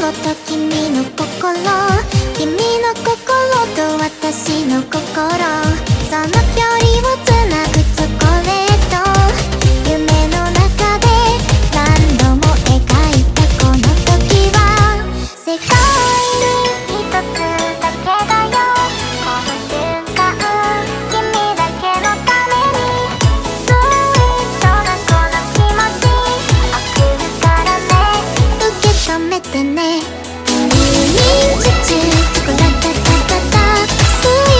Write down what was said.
と君の心君の心と私の心その距離をね」「にんじつここがタたタたすい